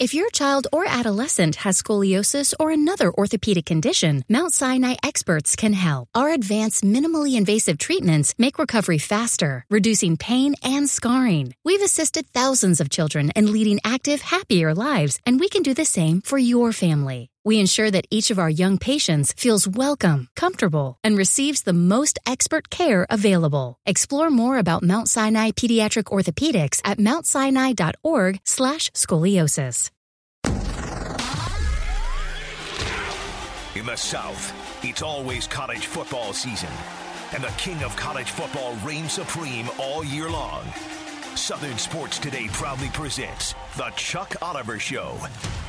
If your child or adolescent has scoliosis or another orthopedic condition, Mount Sinai experts can help. Our advanced, minimally invasive treatments make recovery faster, reducing pain and scarring. We've assisted thousands of children in leading active, happier lives, and we can do the same for your family. We ensure that each of our young patients feels welcome, comfortable, and receives the most expert care available. Explore more about Mount Sinai Pediatric Orthopedics at mountsinai.org/scoliosis. In the South, it's always college football season, and the king of college football reigns supreme all year long. Southern Sports Today proudly presents The Chuck Oliver Show.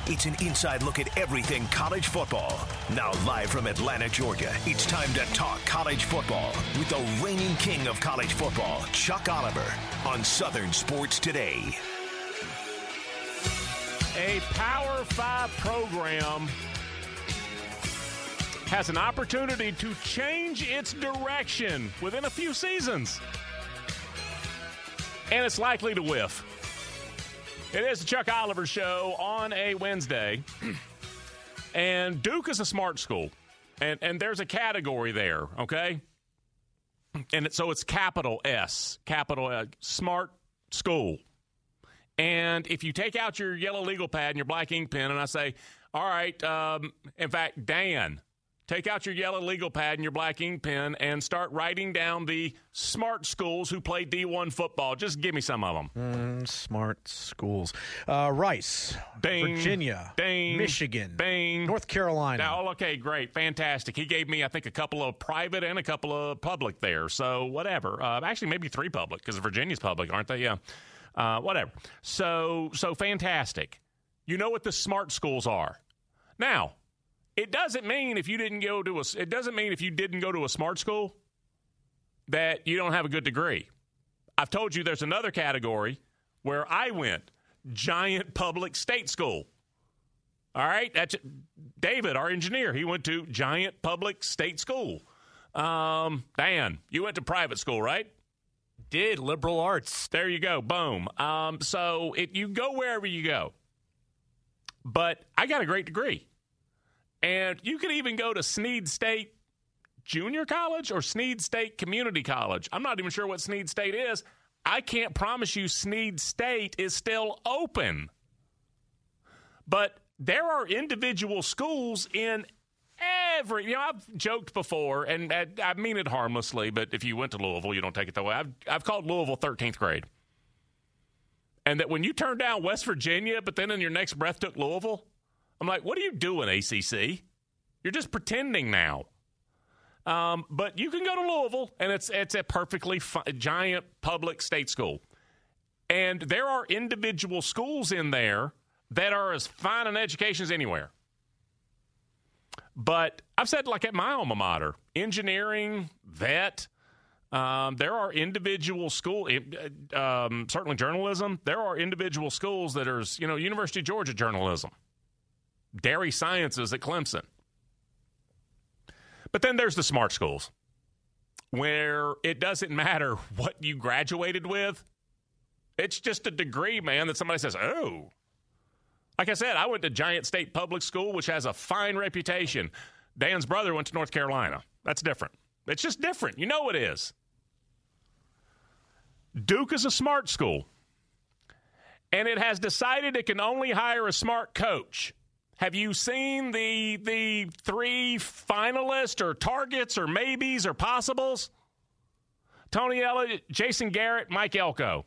It's an inside look at everything college football. Now, live from Atlanta, Georgia, it's time to talk college football with the reigning king of college football, Chuck Oliver, on Southern Sports Today. A Power 5 program has an opportunity to change its direction within a few seasons. And it's likely to whiff. It is the Chuck Oliver Show on a Wednesday. and Duke is a smart school. And, and there's a category there, okay? And it, so it's capital S, capital uh, smart school. And if you take out your yellow legal pad and your black ink pen, and I say, all right, um, in fact, Dan, Take out your yellow legal pad and your black ink pen and start writing down the smart schools who play D1 football. Just give me some of them. Mm, smart schools. Uh, Rice, Bing, Virginia, Bing, Michigan, Bing, North Carolina. Now, okay, great, fantastic. He gave me, I think, a couple of private and a couple of public there. So whatever. Uh, actually, maybe three public because Virginia's public, aren't they? Yeah. Uh, whatever. So so fantastic. You know what the smart schools are. Now, it doesn't mean if you didn't go to a it doesn't mean if you didn't go to a smart school that you don't have a good degree. I've told you there's another category where I went, giant public state school. All right, that's David, our engineer. He went to giant public state school. Um, Dan, you went to private school, right? Did liberal arts. There you go. Boom. Um, so it, you go wherever you go. But I got a great degree. And you could even go to Sneed State Junior College or Sneed State Community College. I'm not even sure what Sneed State is. I can't promise you Sneed State is still open. But there are individual schools in every, you know, I've joked before, and uh, I mean it harmlessly, but if you went to Louisville, you don't take it that way. I've, I've called Louisville 13th grade. And that when you turn down West Virginia, but then in your next breath took Louisville, I'm like, what are you doing, ACC? You're just pretending now. Um, but you can go to Louisville, and it's it's a perfectly fi- giant public state school, and there are individual schools in there that are as fine an education as anywhere. But I've said, like at my alma mater, engineering, vet, um, there are individual school, eh, um, certainly journalism. There are individual schools that are, you know, University of Georgia journalism dairy sciences at Clemson. But then there's the smart schools where it doesn't matter what you graduated with. It's just a degree, man, that somebody says, oh. Like I said, I went to Giant State Public School, which has a fine reputation. Dan's brother went to North Carolina. That's different. It's just different. You know it is. Duke is a smart school, and it has decided it can only hire a smart coach. Have you seen the the three finalists or targets or maybes or possibles? Tony Elliott, Jason Garrett, Mike Elko.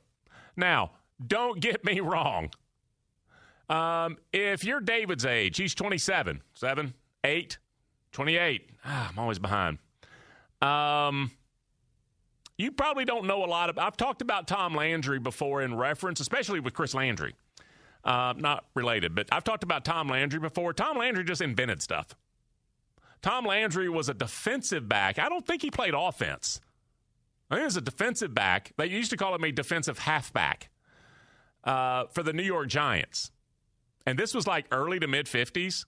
Now, don't get me wrong. Um, if you're David's age, he's 27, 7, 8, 28. Ah, I'm always behind. Um, you probably don't know a lot of. I've talked about Tom Landry before in reference, especially with Chris Landry. Uh, not related, but I've talked about Tom Landry before. Tom Landry just invented stuff. Tom Landry was a defensive back. I don't think he played offense. I think he was a defensive back. They used to call him a defensive halfback uh, for the New York Giants. And this was like early to mid 50s.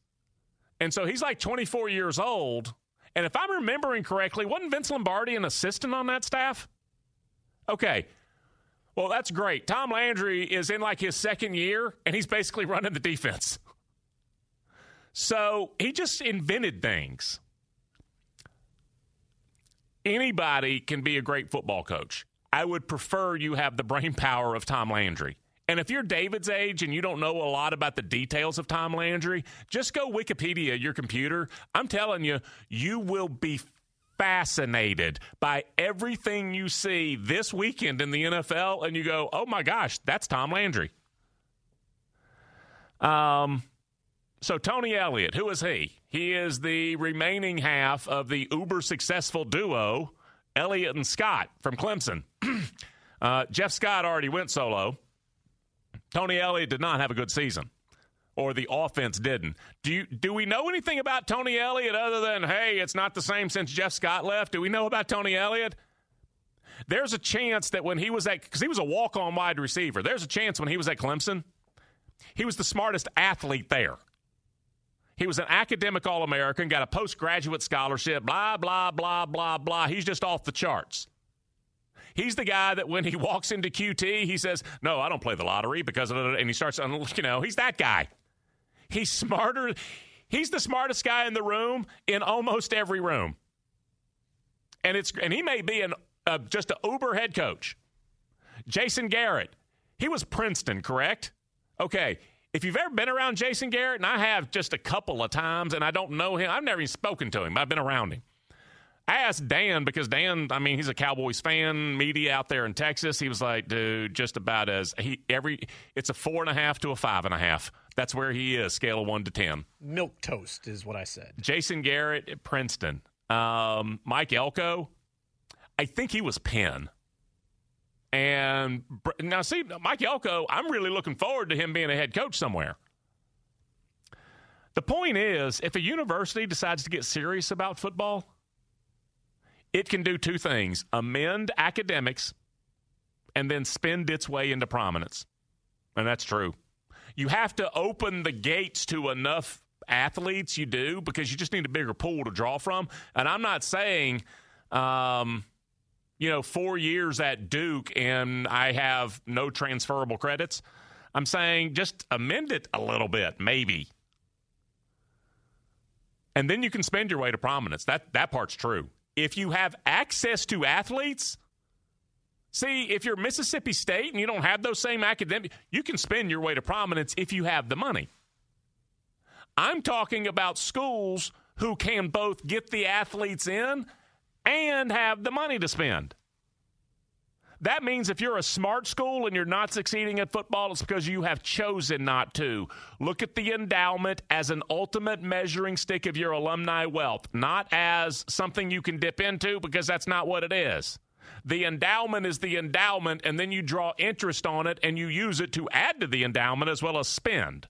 And so he's like 24 years old. And if I'm remembering correctly, wasn't Vince Lombardi an assistant on that staff? Okay. Well, that's great. Tom Landry is in like his second year, and he's basically running the defense. So he just invented things. Anybody can be a great football coach. I would prefer you have the brain power of Tom Landry. And if you're David's age and you don't know a lot about the details of Tom Landry, just go Wikipedia your computer. I'm telling you, you will be fascinated by everything you see this weekend in the NFL, and you go, "Oh my gosh, that's Tom Landry." Um, so Tony Elliott, who is he? He is the remaining half of the uber successful duo, Elliott and Scott from Clemson. uh, Jeff Scott already went solo. Tony Elliott did not have a good season, or the offense didn't. Do you, do we know anything about Tony Elliott other than hey, it's not the same since Jeff Scott left? Do we know about Tony Elliott? There's a chance that when he was at because he was a walk on wide receiver. There's a chance when he was at Clemson, he was the smartest athlete there. He was an academic All American, got a postgraduate scholarship, blah, blah, blah, blah, blah. He's just off the charts. He's the guy that when he walks into QT, he says, No, I don't play the lottery because of it. And he starts, you know, he's that guy. He's smarter. He's the smartest guy in the room in almost every room. And it's and he may be an uh, just an uber head coach. Jason Garrett, he was Princeton, correct? Okay. If you've ever been around Jason Garrett, and I have just a couple of times, and I don't know him, I've never even spoken to him. I've been around him. I asked Dan because Dan, I mean, he's a Cowboys fan, media out there in Texas. He was like, dude, just about as he every it's a four and a half to a five and a half. That's where he is, scale of one to ten. Milk toast is what I said. Jason Garrett at Princeton. Um, Mike Elko, I think he was Penn. And now, see, Mike Elko, I'm really looking forward to him being a head coach somewhere. The point is, if a university decides to get serious about football, it can do two things amend academics and then spend its way into prominence. And that's true. You have to open the gates to enough athletes, you do, because you just need a bigger pool to draw from. And I'm not saying, um, you know, four years at Duke and I have no transferable credits. I'm saying just amend it a little bit, maybe. And then you can spend your way to prominence. That that part's true if you have access to athletes, see, if you're Mississippi State and you don't have those same academic, you can spend your way to prominence if you have the money. I'm talking about schools who can both get the athletes in and have the money to spend. That means if you're a smart school and you're not succeeding at football, it's because you have chosen not to. Look at the endowment as an ultimate measuring stick of your alumni wealth, not as something you can dip into because that's not what it is. The endowment is the endowment, and then you draw interest on it and you use it to add to the endowment as well as spend.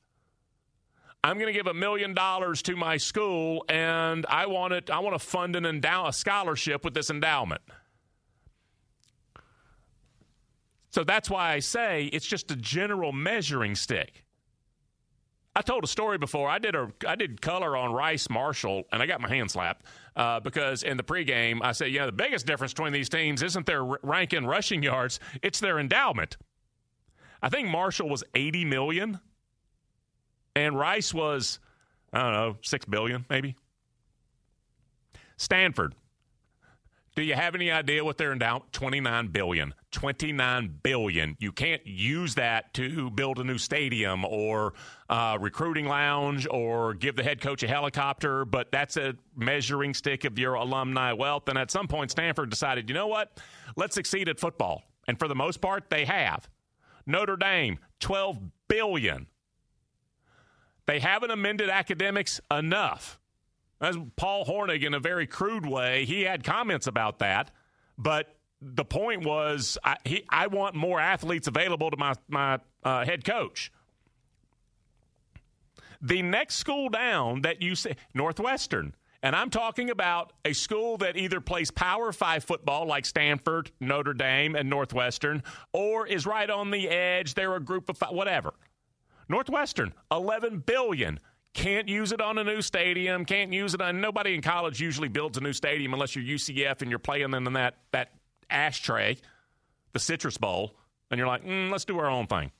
I'm going to give a million dollars to my school, and I want it. I want to fund an endow a scholarship with this endowment. So that's why I say it's just a general measuring stick. I told a story before. I did a I did color on Rice Marshall, and I got my hand slapped uh, because in the pregame I said, you know, the biggest difference between these teams isn't their rank in rushing yards; it's their endowment. I think Marshall was eighty million, and Rice was I don't know six billion maybe. Stanford do you have any idea what they're endowed? 29 billion. 29 billion. You can't use that to build a new stadium or uh, recruiting lounge or give the head coach a helicopter, but that's a measuring stick of your alumni wealth. And at some point, Stanford decided, you know what? Let's succeed at football. And for the most part, they have. Notre Dame, 12 billion. They haven't amended academics enough. As Paul Hornung, in a very crude way, he had comments about that, but the point was I, he, I want more athletes available to my my uh, head coach. The next school down that you say, Northwestern. And I'm talking about a school that either plays Power Five football like Stanford, Notre Dame, and Northwestern, or is right on the edge. They're a group of five, whatever. Northwestern, 11 billion. Can't use it on a new stadium. Can't use it on. Nobody in college usually builds a new stadium unless you're UCF and you're playing in that that ashtray, the Citrus Bowl, and you're like, mm, let's do our own thing.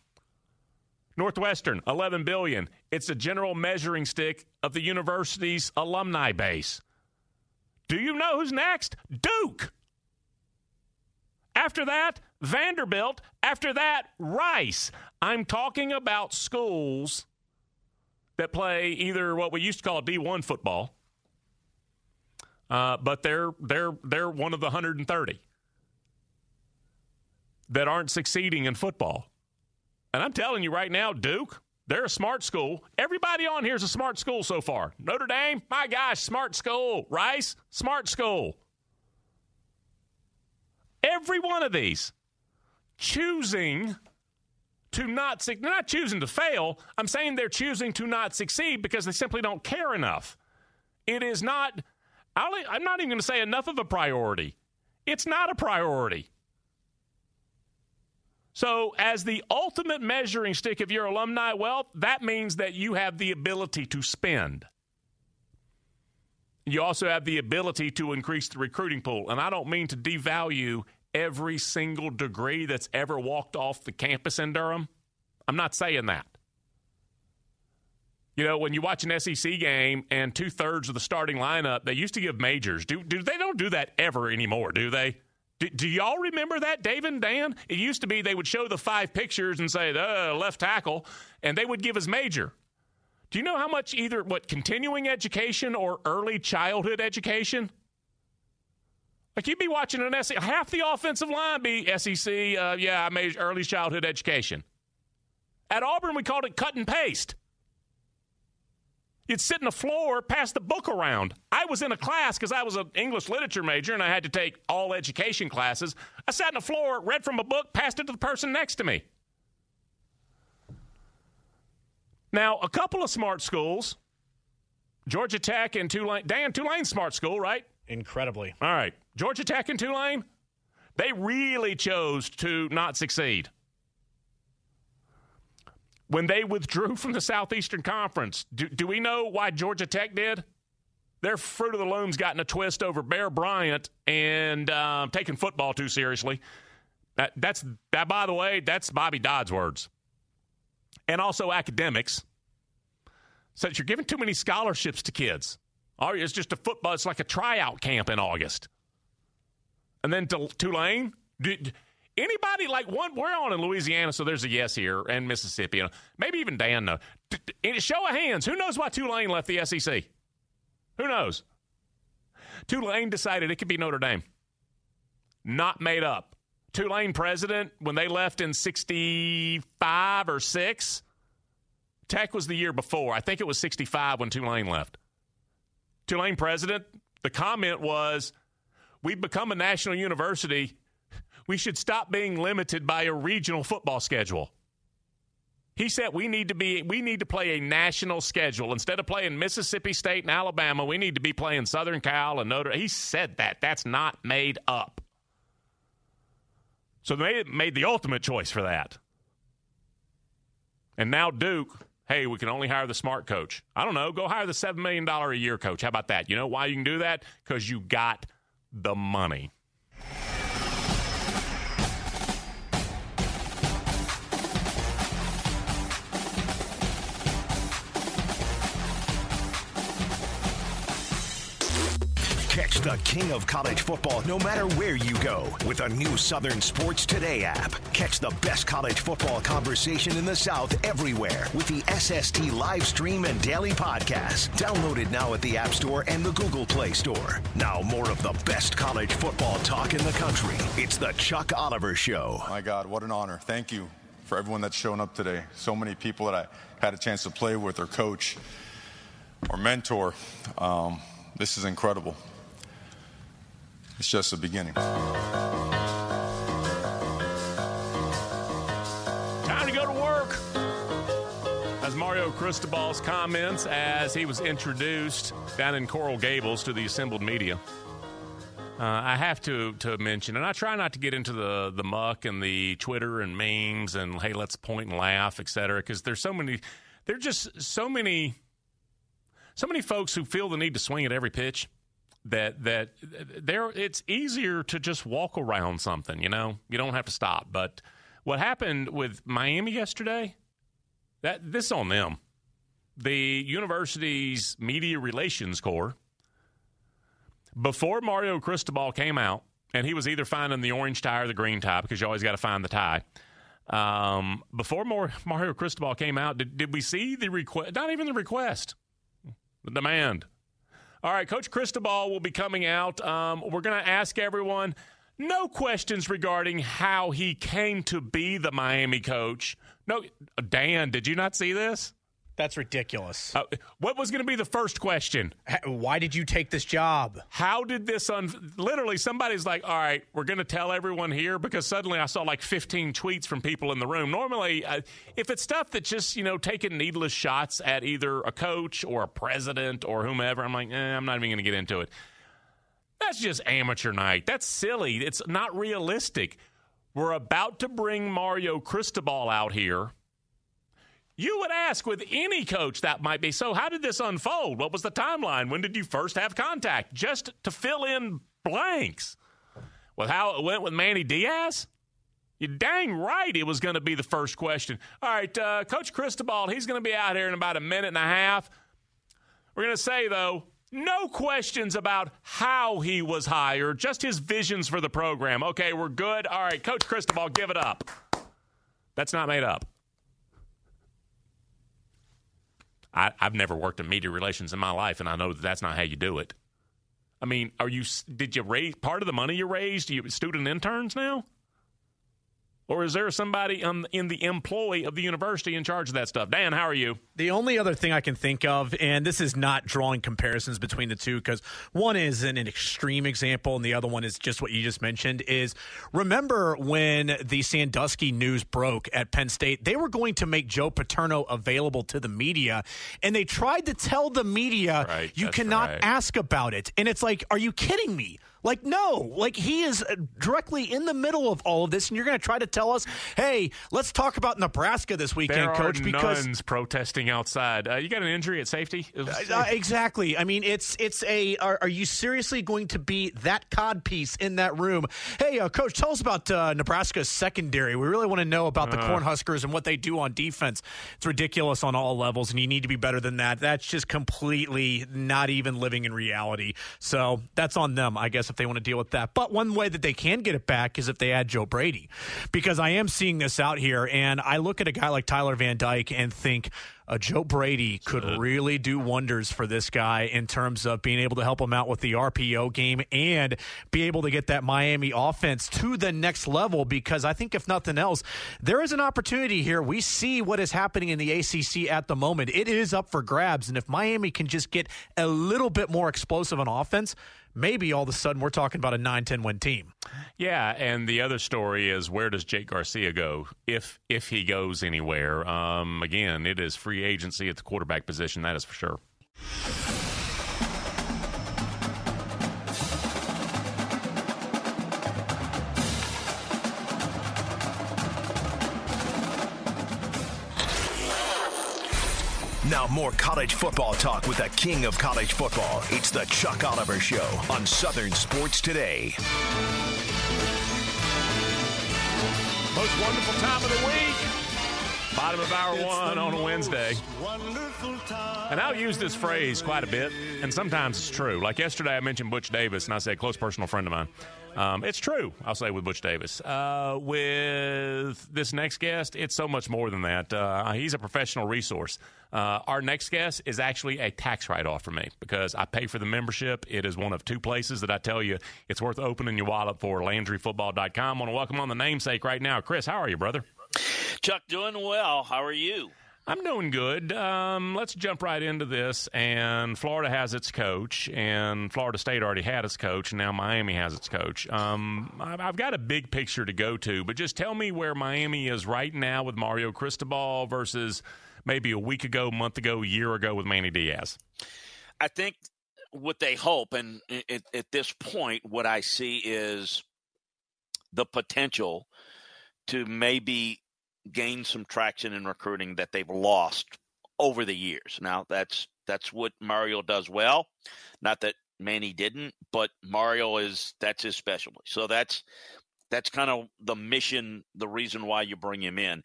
Northwestern, 11 billion. It's a general measuring stick of the university's alumni base. Do you know who's next? Duke. After that, Vanderbilt. After that, Rice. I'm talking about schools that play either what we used to call D1 football, uh, but they're they're they're one of the 130 that aren't succeeding in football. And I'm telling you right now, Duke, they're a smart school. Everybody on here is a smart school so far. Notre Dame, my gosh, smart school. Rice, smart school. Every one of these choosing to not they're not choosing to fail. I'm saying they're choosing to not succeed because they simply don't care enough. It is not. I'm not even going to say enough of a priority. It's not a priority. So, as the ultimate measuring stick of your alumni wealth, that means that you have the ability to spend. You also have the ability to increase the recruiting pool. And I don't mean to devalue every single degree that's ever walked off the campus in Durham. I'm not saying that. You know, when you watch an SEC game and two thirds of the starting lineup, they used to give majors. Do, do they don't do that ever anymore? Do they? Do, do, y'all remember that, Dave and Dan? It used to be they would show the five pictures and say, the left tackle, and they would give us major. Do you know how much either what continuing education or early childhood education? Like you'd be watching an SEC, half the offensive line be SEC, uh, yeah, I made early childhood education. At Auburn, we called it cut and paste. You'd sit in the floor, pass the book around. I was in a class because I was an English literature major and I had to take all education classes. I sat in the floor, read from a book, passed it to the person next to me. Now, a couple of smart schools, Georgia Tech and Tulane. Dan, Tulane smart school, right? Incredibly. All right. Georgia Tech and Tulane, they really chose to not succeed when they withdrew from the Southeastern Conference. Do, do we know why Georgia Tech did? Their fruit of the loom's gotten a twist over Bear Bryant and uh, taking football too seriously. That, that's that. By the way, that's Bobby Dodd's words, and also academics. Says you're giving too many scholarships to kids. It's just a football. It's like a tryout camp in August. And then to Tulane. Did, Anybody like one? We're on in Louisiana, so there's a yes here, and Mississippi, maybe even Dan. No, show of hands. Who knows why Tulane left the SEC? Who knows? Tulane decided it could be Notre Dame. Not made up. Tulane president when they left in '65 or six. Tech was the year before. I think it was 65 when Tulane left. Tulane president, the comment was, We've become a national university we should stop being limited by a regional football schedule. He said we need to be we need to play a national schedule instead of playing Mississippi State and Alabama. We need to be playing Southern Cal and Notre. He said that. That's not made up. So they made the ultimate choice for that. And now Duke, hey, we can only hire the smart coach. I don't know. Go hire the $7 million a year coach. How about that? You know why you can do that? Because you got the money. Catch the king of college football no matter where you go with a new Southern Sports Today app. Catch the best college football conversation in the South everywhere with the SST live stream and daily podcast. Downloaded now at the App Store and the Google Play Store. Now, more of the best college football talk in the country. It's the Chuck Oliver Show. My God, what an honor. Thank you for everyone that's shown up today. So many people that I had a chance to play with or coach or mentor. Um, this is incredible. It's just the beginning. Time to go to work. As Mario Cristobal's comments as he was introduced down in Coral Gables to the assembled media. Uh, I have to to mention, and I try not to get into the the muck and the Twitter and memes and hey, let's point and laugh, et cetera, because there's so many, there's just so many, so many folks who feel the need to swing at every pitch that that there it's easier to just walk around something. You know, you don't have to stop. But what happened with Miami yesterday? That this on them. The university's media relations corps before Mario Cristobal came out, and he was either finding the orange tie or the green tie because you always got to find the tie. Um, before Mario Cristobal came out, did, did we see the request? Not even the request, the demand. All right, Coach Cristobal will be coming out. Um, we're going to ask everyone no questions regarding how he came to be the Miami coach. No, Dan, did you not see this? That's ridiculous. Uh, what was going to be the first question? Why did you take this job? How did this un- literally somebody's like, "All right, we're going to tell everyone here because suddenly I saw like 15 tweets from people in the room. Normally, uh, if it's stuff that's just, you know, taking needless shots at either a coach or a president or whomever, I'm like, eh, I'm not even going to get into it. That's just amateur night. That's silly. It's not realistic. We're about to bring Mario Cristobal out here you would ask with any coach that might be. So, how did this unfold? What was the timeline? When did you first have contact? Just to fill in blanks. With how it went with Manny Diaz? You're dang right it was going to be the first question. All right, uh, Coach Cristobal, he's going to be out here in about a minute and a half. We're going to say, though, no questions about how he was hired, just his visions for the program. Okay, we're good. All right, Coach Cristobal, give it up. That's not made up. I, have never worked in media relations in my life, and I know that that's not how you do it. I mean, are you? Did you raise part of the money you raised? You student interns now? Or is there somebody on, in the employ of the university in charge of that stuff? Dan, how are you? The only other thing I can think of, and this is not drawing comparisons between the two, because one is an, an extreme example and the other one is just what you just mentioned, is remember when the Sandusky news broke at Penn State, they were going to make Joe Paterno available to the media, and they tried to tell the media, right, you cannot right. ask about it. And it's like, are you kidding me? Like, no, like he is directly in the middle of all of this, and you're going to try to tell us, hey, let's talk about Nebraska this weekend, there coach, because nuns protesting outside. Uh, you got an injury at safety? uh, exactly. I mean, it's it's a. Are, are, you seriously going to be that cod piece in that room? Hey, uh, coach, tell us about uh, Nebraska's secondary. We really want to know about the Uh. Cornhuskers and what they do on defense. It's ridiculous on all levels, and you need to be better than that. That's just completely not even living in reality. So that's on them, I guess, if they want to deal with that. But one way that they can get it back is if they add Joe Brady, because I am seeing this out here, and I look at a guy like Tyler Van Dyke and think. Uh, Joe Brady could really do wonders for this guy in terms of being able to help him out with the RPO game and be able to get that Miami offense to the next level. Because I think, if nothing else, there is an opportunity here. We see what is happening in the ACC at the moment. It is up for grabs. And if Miami can just get a little bit more explosive on offense, maybe all of a sudden we're talking about a 9 10 win team. Yeah, and the other story is where does Jake Garcia go if if he goes anywhere? Um, again, it is free agency at the quarterback position. That is for sure. Now, more college football talk with the king of college football. It's the Chuck Oliver Show on Southern Sports Today. Most wonderful time of the week. Bottom of hour one on a Wednesday. And I'll use this phrase quite a bit, and sometimes it's true. Like yesterday, I mentioned Butch Davis, and I said, close personal friend of mine. Um, it's true, I'll say, with Butch Davis. Uh, with this next guest, it's so much more than that. Uh, he's a professional resource. Uh, our next guest is actually a tax write off for me because I pay for the membership. It is one of two places that I tell you it's worth opening your wallet for. LandryFootball.com. I want to welcome on the namesake right now. Chris, how are you, brother? Chuck, doing well. How are you? I'm doing good. Um, let's jump right into this. And Florida has its coach, and Florida State already had its coach, and now Miami has its coach. Um, I've got a big picture to go to, but just tell me where Miami is right now with Mario Cristobal versus maybe a week ago, month ago, year ago with Manny Diaz? I think what they hope, and at, at this point, what I see is the potential to maybe gain some traction in recruiting that they've lost over the years. Now that's that's what Mario does well. Not that Manny didn't, but Mario is that's his specialty. So that's that's kind of the mission, the reason why you bring him in.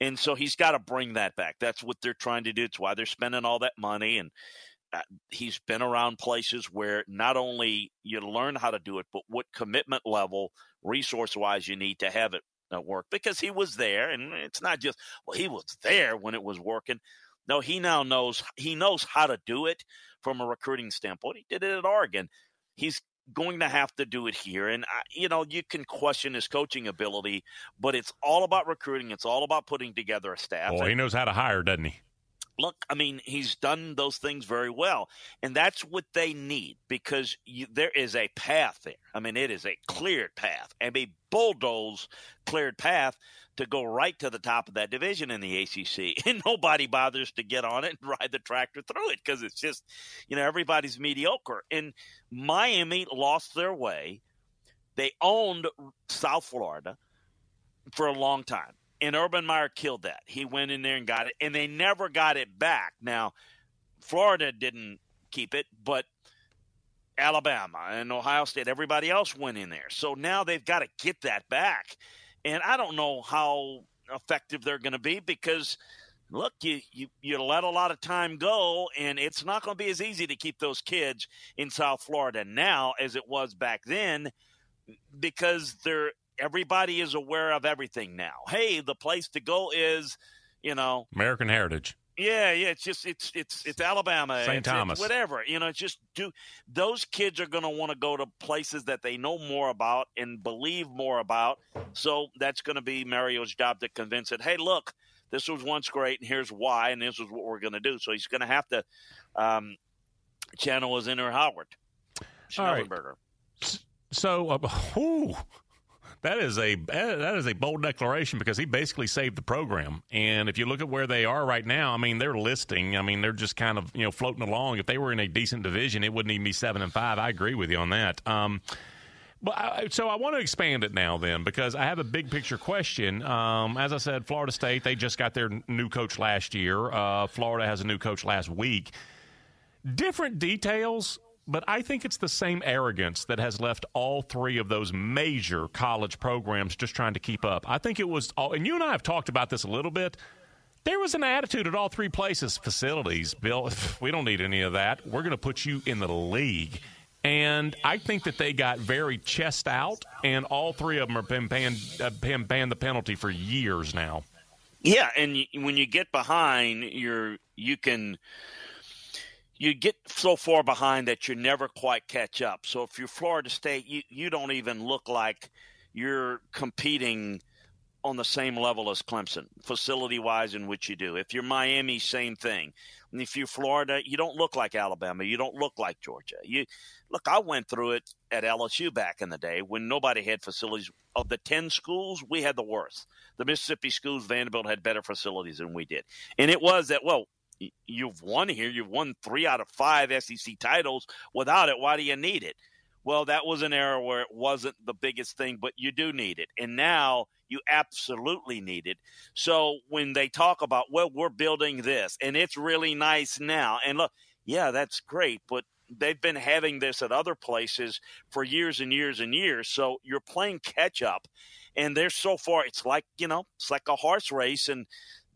And so he's got to bring that back. That's what they're trying to do. It's why they're spending all that money. And uh, he's been around places where not only you learn how to do it, but what commitment level, resource wise, you need to have it work because he was there. And it's not just, well, he was there when it was working. No, he now knows he knows how to do it from a recruiting standpoint. He did it at Oregon. He's going to have to do it here. And, you know, you can question his coaching ability, but it's all about recruiting. It's all about putting together a staff. Well, he knows how to hire, doesn't he? Look, I mean, he's done those things very well. And that's what they need because you, there is a path there. I mean, it is a cleared path and a bulldoze cleared path to go right to the top of that division in the ACC, and nobody bothers to get on it and ride the tractor through it because it's just, you know, everybody's mediocre. And Miami lost their way. They owned South Florida for a long time, and Urban Meyer killed that. He went in there and got it, and they never got it back. Now, Florida didn't keep it, but Alabama and Ohio State, everybody else went in there. So now they've got to get that back. And I don't know how effective they're going to be because look, you, you you let a lot of time go, and it's not going to be as easy to keep those kids in South Florida now as it was back then, because they're everybody is aware of everything now. Hey, the place to go is, you know, American Heritage. Yeah, yeah, it's just it's it's it's Alabama, St. Thomas, whatever. You know, it's just do those kids are going to want to go to places that they know more about and believe more about. So that's going to be Mario's job to convince it. Hey, look, this was once great, and here's why, and this is what we're going to do. So he's going to have to um, channel his inner Howard Schnellenberger. Right. So, uh, whew, that is a that is a bold declaration because he basically saved the program. And if you look at where they are right now, I mean, they're listing. I mean, they're just kind of you know floating along. If they were in a decent division, it wouldn't even be seven and five. I agree with you on that. Um, but I, so I want to expand it now, then, because I have a big picture question. Um, as I said, Florida State they just got their new coach last year. Uh, Florida has a new coach last week. Different details but I think it's the same arrogance that has left all three of those major college programs just trying to keep up. I think it was all, and you and I have talked about this a little bit. There was an attitude at all three places, facilities. Bill, we don't need any of that. We're going to put you in the league. And I think that they got very chest out, and all three of them have been banned, uh, been paying the penalty for years now. Yeah, and when you get behind, you're you can you get so far behind that you never quite catch up. So if you're Florida State, you, you don't even look like you're competing on the same level as Clemson, facility wise, in which you do. If you're Miami, same thing. And if you're Florida, you don't look like Alabama. You don't look like Georgia. You look. I went through it at LSU back in the day when nobody had facilities. Of the ten schools, we had the worst. The Mississippi schools, Vanderbilt had better facilities than we did, and it was that. Well, you've won here. You've won three out of five SEC titles. Without it, why do you need it? Well, that was an era where it wasn't the biggest thing, but you do need it. And now you absolutely need it. So when they talk about, well, we're building this and it's really nice now. And look, yeah, that's great, but they've been having this at other places for years and years and years. So you're playing catch up. And they're so far, it's like, you know, it's like a horse race. And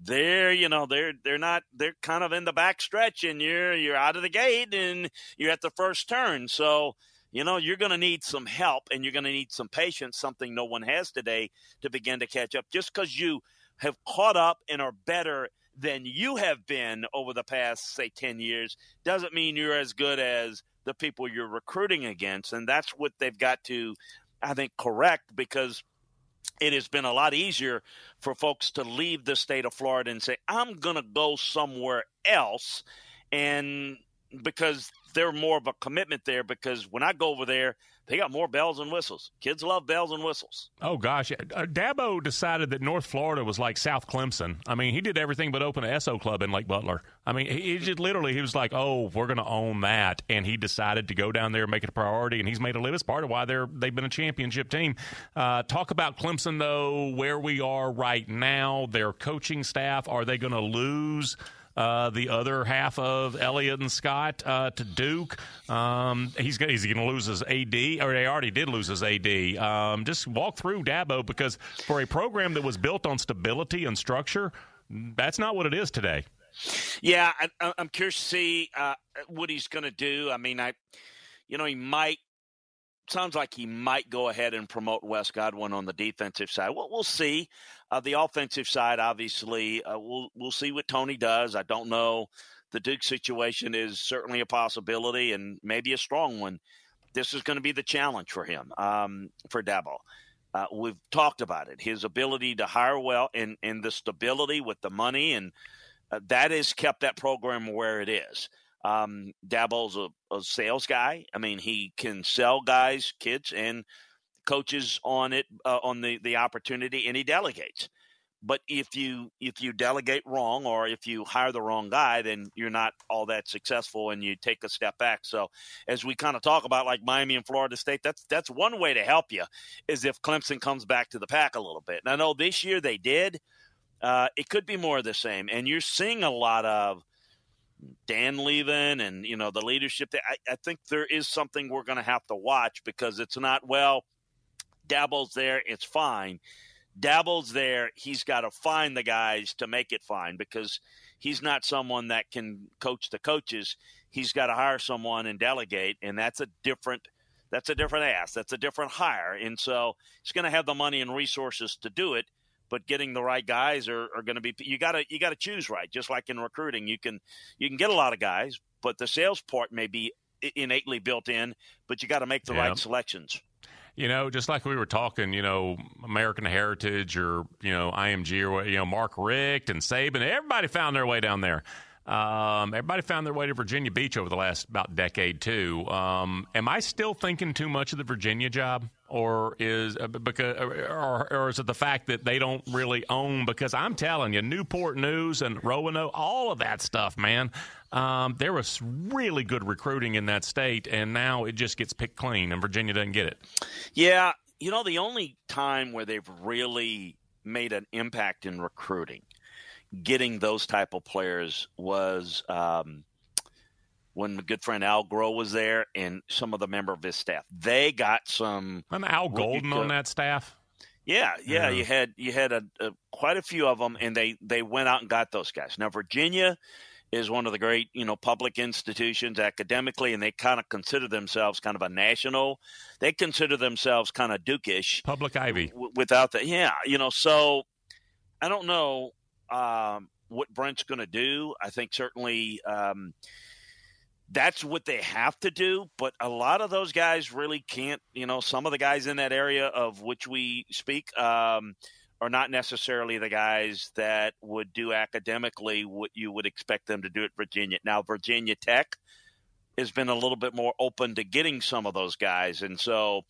they're you know they're they're not they're kind of in the back stretch and you're you're out of the gate and you're at the first turn. So you know you're going to need some help and you're going to need some patience something no one has today to begin to catch up. Just because you have caught up and are better than you have been over the past say 10 years doesn't mean you're as good as the people you're recruiting against. And that's what they've got to i think correct because it has been a lot easier for folks to leave the state of Florida and say, I'm going to go somewhere else. And because they're more of a commitment there because when I go over there, they got more bells and whistles. Kids love bells and whistles. Oh gosh, uh, Dabo decided that North Florida was like South Clemson. I mean, he did everything but open a SO club in Lake Butler. I mean, he, just literally he was like, "Oh, we're going to own that," and he decided to go down there and make it a priority. And he's made a live as part of why they're they've been a championship team. Uh, talk about Clemson though, where we are right now. Their coaching staff are they going to lose? Uh, the other half of Elliott and Scott uh, to Duke. Um, he's going he's to lose his AD, or they already did lose his AD. Um, just walk through Dabo because for a program that was built on stability and structure, that's not what it is today. Yeah, I, am curious to see uh, what he's going to do. I mean, I, you know, he might sounds like he might go ahead and promote Wes Goodwin on the defensive side. We'll, we'll see. Uh, the offensive side, obviously, uh, we'll we'll see what Tony does. I don't know. The Duke situation is certainly a possibility and maybe a strong one. This is going to be the challenge for him, um, for Dabo. Uh, we've talked about it. His ability to hire well and, and the stability with the money, and uh, that has kept that program where it is. Um, Dabo's a, a sales guy. I mean, he can sell guys, kids, and coaches on it uh, on the the opportunity, and he delegates. But if you if you delegate wrong or if you hire the wrong guy, then you're not all that successful, and you take a step back. So, as we kind of talk about, like Miami and Florida State, that's that's one way to help you is if Clemson comes back to the pack a little bit. And I know this year they did. Uh, it could be more of the same, and you're seeing a lot of Dan leaving and you know the leadership. There, I, I think there is something we're going to have to watch because it's not well. Dabo's there, it's fine. Dabo's there, he's got to find the guys to make it fine because he's not someone that can coach the coaches. He's got to hire someone and delegate, and that's a different that's a different ask. That's a different hire, and so he's going to have the money and resources to do it but getting the right guys are, are going to be you got to you got to choose right just like in recruiting you can you can get a lot of guys but the sales part may be innately built in but you got to make the yeah. right selections you know, just like we were talking, you know, American Heritage or, you know, IMG or, you know, Mark Richt and Saban, everybody found their way down there. Um, everybody found their way to Virginia Beach over the last about decade too. Um, am I still thinking too much of the Virginia job, or is uh, because or, or, is it the fact that they don't really own? Because I'm telling you, Newport News and Roanoke, all of that stuff, man. Um, there was really good recruiting in that state, and now it just gets picked clean, and Virginia doesn't get it. Yeah, you know, the only time where they've really made an impact in recruiting getting those type of players was um, when my good friend Al Groh was there and some of the member of his staff. They got some. And Al Golden on that staff. Yeah, yeah, yeah, you had you had a, a, quite a few of them, and they they went out and got those guys. Now Virginia is one of the great you know public institutions academically, and they kind of consider themselves kind of a national. They consider themselves kind of Dukish, public Ivy, w- without that. Yeah, you know, so I don't know um, what Brent's going to do. I think certainly um, that's what they have to do. But a lot of those guys really can't. You know, some of the guys in that area of which we speak um, are not necessarily the guys that would do academically what you would expect them to do at Virginia. Now, Virginia Tech has been a little bit more open to getting some of those guys, and so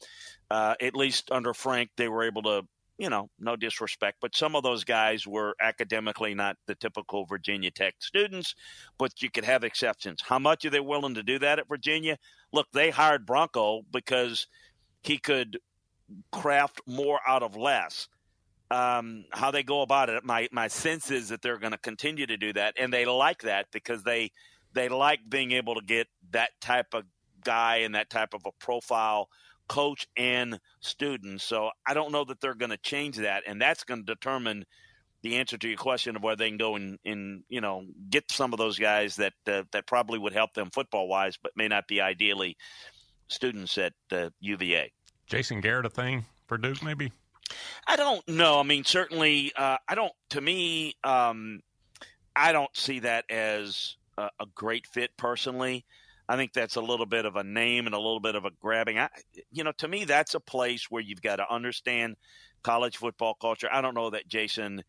uh, at least under Frank, they were able to you know, no disrespect, but some of those guys were academically not the typical Virginia Tech students, but you could have exceptions. How much are they willing to do that at Virginia? Look, they hired Bronco because he could craft more out of less. Um, how they go about it, my my sense is that they're going to continue to do that, and they like that because they they like being able to get that type of guy and that type of a profile coach and students. So I don't know that they're going to change that, and that's going to determine the answer to your question of where they can go and, and you know get some of those guys that uh, that probably would help them football wise, but may not be ideally students at uh, UVA. Jason Garrett, a thing for Duke, maybe. I don't know. I mean, certainly, uh, I don't. To me, um, I don't see that as a, a great fit personally. I think that's a little bit of a name and a little bit of a grabbing. I, you know, to me, that's a place where you've got to understand college football culture. I don't know that Jason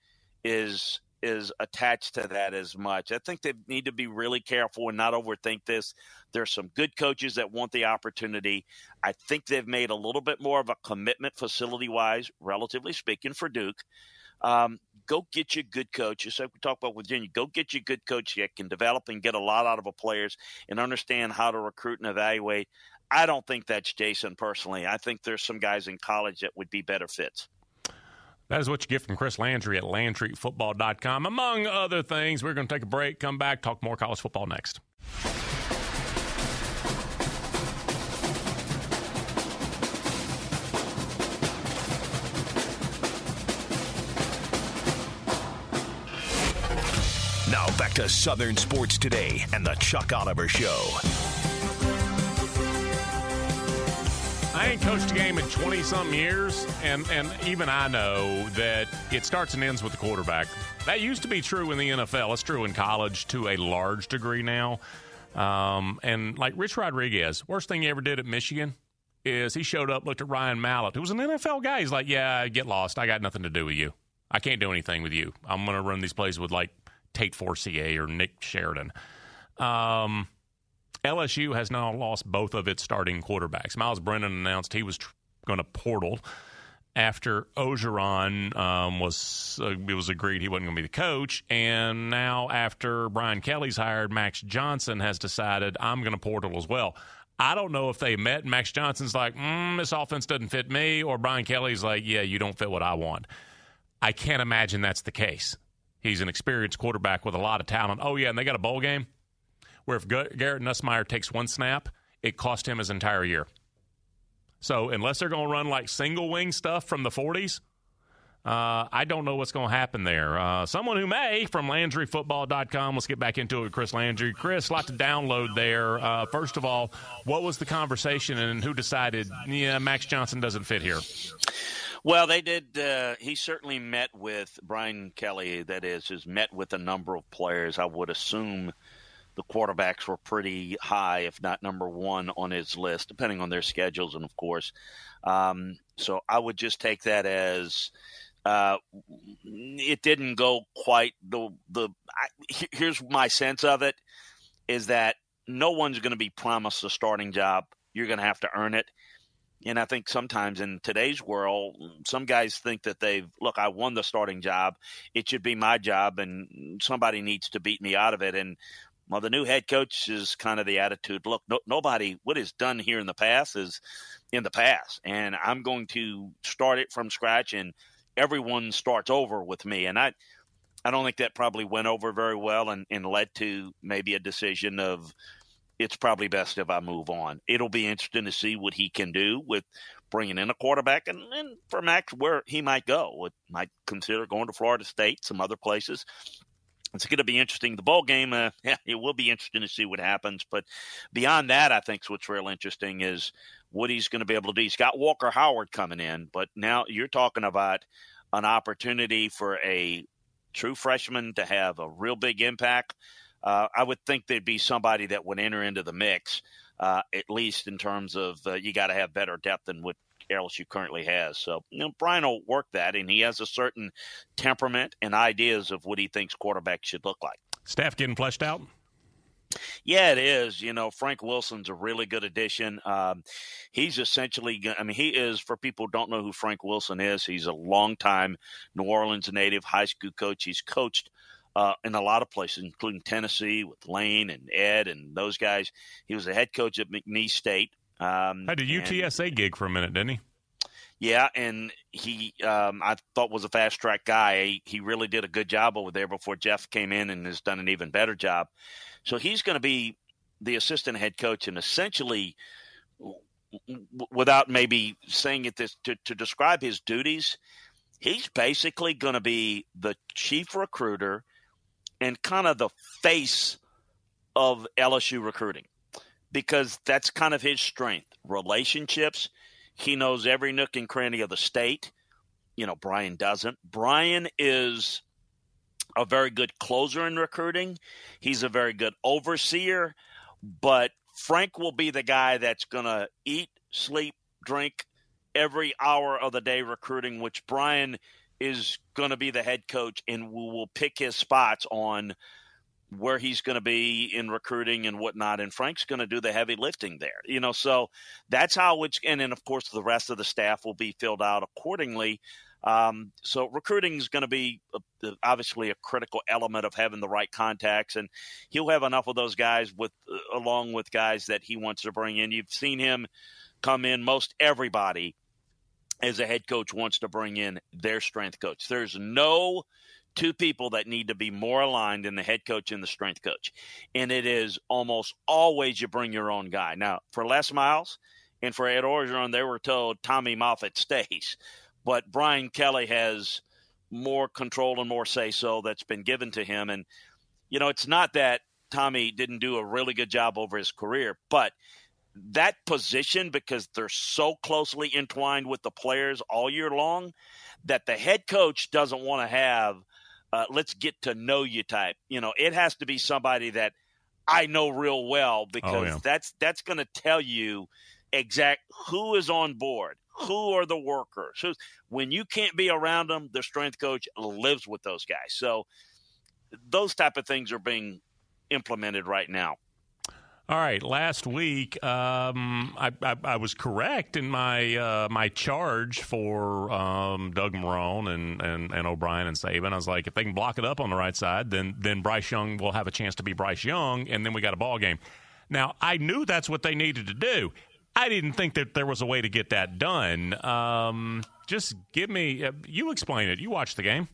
is is attached to that as much. I think they need to be really careful and not overthink this. There's some good coaches that want the opportunity. I think they've made a little bit more of a commitment facility wise, relatively speaking, for Duke. Um, go get you good coaches. like we talked about with Virginia. Go get you good coach that can develop and get a lot out of a players and understand how to recruit and evaluate. I don't think that's Jason personally. I think there's some guys in college that would be better fits. That is what you get from Chris Landry at LandryFootball.com. Among other things, we're going to take a break, come back, talk more college football next. To Southern Sports Today and the Chuck Oliver Show. I ain't coached a game in 20 something years, and, and even I know that it starts and ends with the quarterback. That used to be true in the NFL. It's true in college to a large degree now. Um, and like Rich Rodriguez, worst thing he ever did at Michigan is he showed up, looked at Ryan Mallett, who was an NFL guy. He's like, Yeah, get lost. I got nothing to do with you. I can't do anything with you. I'm going to run these plays with like Tate Forcier or Nick Sheridan. Um, LSU has now lost both of its starting quarterbacks. Myles Brennan announced he was tr- going to portal after Orgeron um, was uh, it was agreed he wasn't going to be the coach, and now after Brian Kelly's hired, Max Johnson has decided I'm going to portal as well. I don't know if they met. Max Johnson's like, mm, this offense doesn't fit me, or Brian Kelly's like, yeah, you don't fit what I want. I can't imagine that's the case. He's an experienced quarterback with a lot of talent. Oh yeah, and they got a bowl game where if Garrett Nussmeier takes one snap, it cost him his entire year. So unless they're going to run like single wing stuff from the 40s, uh, I don't know what's going to happen there. Uh, someone who may from LandryFootball.com. Let's get back into it Chris Landry. Chris, a lot to download there. Uh, first of all, what was the conversation and who decided, yeah, Max Johnson doesn't fit here? Well, they did. Uh, he certainly met with Brian Kelly. That is, has met with a number of players. I would assume the quarterbacks were pretty high, if not number one on his list, depending on their schedules, and of course. Um, so I would just take that as uh, it didn't go quite the the. I, here's my sense of it: is that no one's going to be promised a starting job. You're going to have to earn it. And I think sometimes in today's world, mm, some guys think that they've look. I won the starting job; it should be my job, and somebody needs to beat me out of it. And well, the new head coach is kind of the attitude. Look, no, nobody. What is done here in the past is in the past, and I'm going to start it from scratch, and everyone starts over with me. And I, I don't think that probably went over very well, and, and led to maybe a decision of it's probably best if I move on. It'll be interesting to see what he can do with bringing in a quarterback, and, and for Max, where he might go. It might consider going to Florida State, some other places it's going to be interesting. The bowl game, uh, yeah, it will be interesting to see what happens. But beyond that, I think what's real interesting is what he's going to be able to do. He's got Walker Howard coming in, but now you're talking about an opportunity for a true freshman to have a real big impact. Uh, I would think there'd be somebody that would enter into the mix, uh, at least in terms of uh, you got to have better depth than what LSU currently has. So, you know, Brian will work that, and he has a certain temperament and ideas of what he thinks quarterbacks should look like. Staff getting fleshed out? Yeah, it is. You know, Frank Wilson's a really good addition. Um, he's essentially, I mean, he is, for people who don't know who Frank Wilson is, he's a longtime New Orleans native high school coach. He's coached uh, in a lot of places, including Tennessee with Lane and Ed and those guys. He was a head coach at McNeese State um, Had a UTSA and, gig for a minute, didn't he? Yeah, and he um, I thought was a fast track guy. He, he really did a good job over there before Jeff came in and has done an even better job. So he's going to be the assistant head coach and essentially without maybe saying it this to, to describe his duties, he's basically going to be the chief recruiter and kind of the face of LSU recruiting because that's kind of his strength relationships. He knows every nook and cranny of the state. You know, Brian doesn't. Brian is a very good closer in recruiting, he's a very good overseer, but Frank will be the guy that's going to eat, sleep, drink every hour of the day recruiting, which Brian is going to be the head coach and we will pick his spots on where he's going to be in recruiting and whatnot. And Frank's going to do the heavy lifting there, you know. So that's how it's, and then of course the rest of the staff will be filled out accordingly. Um, so recruiting is going to be a, obviously a critical element of having the right contacts, and he'll have enough of those guys with uh, along with guys that he wants to bring in. You've seen him come in. Most everybody, as a head coach, wants to bring in their strength coach. There's no two people that need to be more aligned than the head coach and the strength coach. And it is almost always you bring your own guy. Now, for Les Miles and for Ed Orgeron, they were told Tommy Moffitt stays. But Brian Kelly has more control and more say so that's been given to him. And, you know, it's not that Tommy didn't do a really good job over his career, but that position, because they're so closely entwined with the players all year long, that the head coach doesn't want to have – uh, let's get to know you type. You know, it has to be somebody that I know real well because oh, yeah. that's that's going to tell you exact who is on board, who are the workers. When you can't be around them, the strength coach lives with those guys. So those type of things are being implemented right now. All right. Last week, um, I, I, I, was correct in my uh, my charge for um, Doug Marrone and, and, and O'Brien and Saban. I was like, if they can block it up on the right side, then then Bryce Young will have a chance to be Bryce Young, and then we got a ball game. Now, I knew that's what they needed to do. I didn't think that there was a way to get that done. Um, just give me uh, you explain it. You watched the game.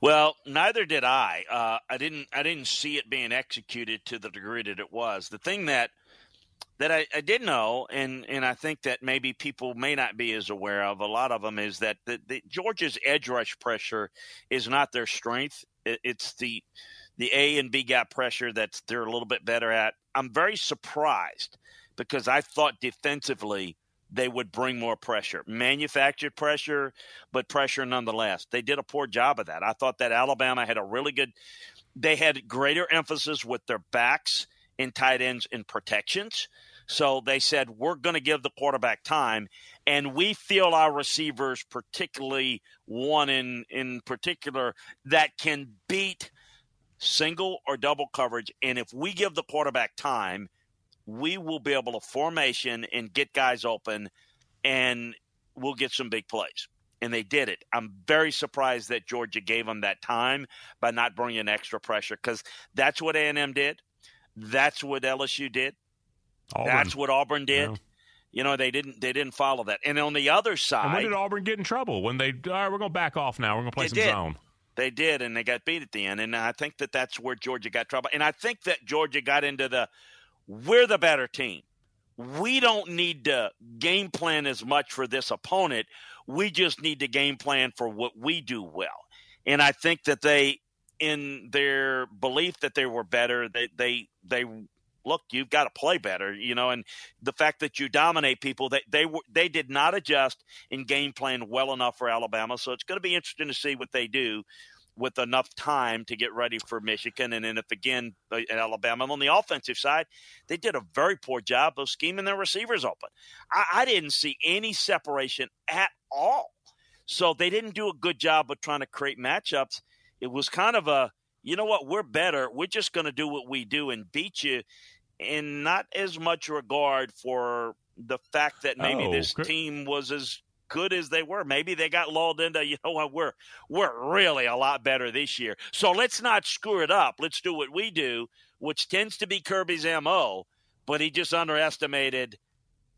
Well, neither did I. Uh, I didn't. I didn't see it being executed to the degree that it was. The thing that that I, I did know, and and I think that maybe people may not be as aware of. A lot of them is that the, the Georgia's edge rush pressure is not their strength. It, it's the the A and B gap pressure that's they're a little bit better at. I'm very surprised because I thought defensively they would bring more pressure, manufactured pressure, but pressure nonetheless. They did a poor job of that. I thought that Alabama had a really good, they had greater emphasis with their backs and tight ends and protections. So they said, we're going to give the quarterback time. And we feel our receivers, particularly one in, in particular, that can beat single or double coverage. And if we give the quarterback time, we will be able to formation and get guys open and we'll get some big plays. And they did it. I'm very surprised that Georgia gave them that time by not bringing extra pressure because that's what A&M did. That's what LSU did. Auburn. That's what Auburn did. Yeah. You know, they didn't they didn't follow that. And on the other side, and when did Auburn get in trouble? When they all right, we're going to back off now. We're going to play some did. zone. They did, and they got beat at the end. And I think that that's where Georgia got trouble. And I think that Georgia got into the we're the better team. We don't need to game plan as much for this opponent. We just need to game plan for what we do well. And I think that they, in their belief that they were better, they they they look, you've got to play better, you know, and the fact that you dominate people, they they were they did not adjust in game plan well enough for Alabama. So it's going to be interesting to see what they do with enough time to get ready for Michigan. And then if again uh, Alabama on the offensive side, they did a very poor job of scheming their receivers open. I, I didn't see any separation at all. So they didn't do a good job of trying to create matchups. It was kind of a, you know what, we're better. We're just going to do what we do and beat you. And not as much regard for the fact that maybe oh, this team was as good as they were. Maybe they got lulled into, you know what, we're we're really a lot better this year. So let's not screw it up. Let's do what we do, which tends to be Kirby's MO, but he just underestimated –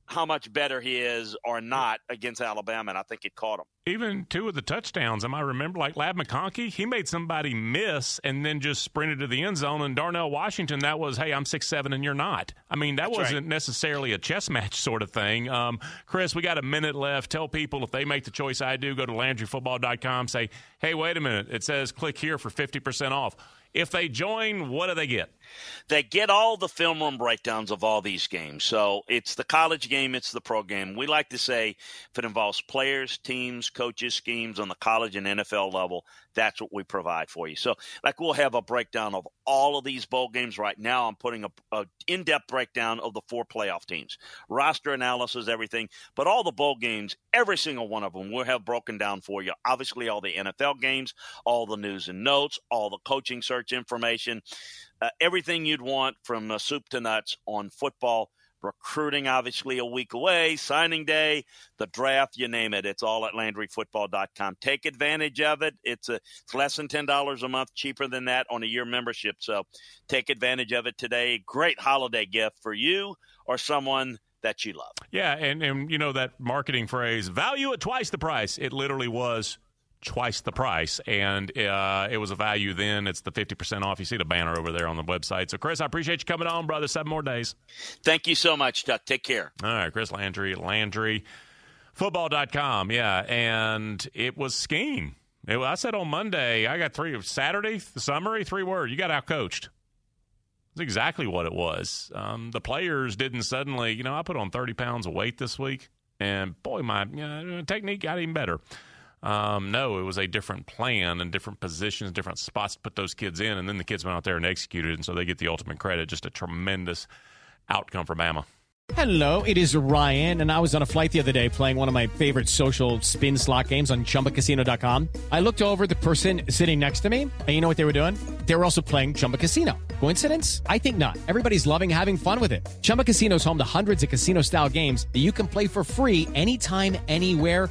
how much better he is or not against Alabama, and I think it caught him. Even two of the touchdowns, am I remember like Ladd McConkey? He made somebody miss and then just sprinted to the end zone. And Darnell Washington, that was, hey, I'm six seven and you're not. I mean, that That's wasn't right. necessarily a chess match sort of thing. Um, Chris, we got a minute left. Tell people if they make the choice I do, go to LandryFootball.com, say, hey, wait a minute, it says click here for fifty percent off. If they join, what do they get? They get all the film room breakdowns of all these games. So it's the college game, it's the pro game. We like to say if it involves players, teams, coaches, schemes on the college and NFL level, that's what we provide for you. So, like, we'll have a breakdown of all of these bowl games right now. I'm putting a, a in-depth breakdown of the four playoff teams, roster analysis, everything. But all the bowl games, every single one of them, we'll have broken down for you. Obviously, all the NFL games, all the news and notes, all the coaching search information, uh, everything you'd want from uh, soup to nuts on football recruiting obviously a week away, signing day, the draft, you name it. It's all at LandryFootball.com. Take advantage of it. It's a it's less than ten dollars a month, cheaper than that on a year membership. So take advantage of it today. Great holiday gift for you or someone that you love. Yeah, and and you know that marketing phrase, value at twice the price. It literally was twice the price, and uh, it was a value then. It's the 50% off. You see the banner over there on the website. So, Chris, I appreciate you coming on, brother. Seven more days. Thank you so much, Chuck. Take care. All right, Chris Landry, Landry. Football.com, yeah, and it was scheme. It, I said on Monday, I got three. of Saturday, the summary, three words. You got outcoached. That's exactly what it was. Um, the players didn't suddenly, you know, I put on 30 pounds of weight this week, and boy, my you know, technique got even better. Um, no, it was a different plan and different positions, different spots to put those kids in, and then the kids went out there and executed, and so they get the ultimate credit. Just a tremendous outcome for Bama. Hello, it is Ryan, and I was on a flight the other day playing one of my favorite social spin slot games on ChumbaCasino.com. I looked over the person sitting next to me, and you know what they were doing? They were also playing Chumba Casino. Coincidence? I think not. Everybody's loving having fun with it. Chumba Casino is home to hundreds of casino-style games that you can play for free anytime, anywhere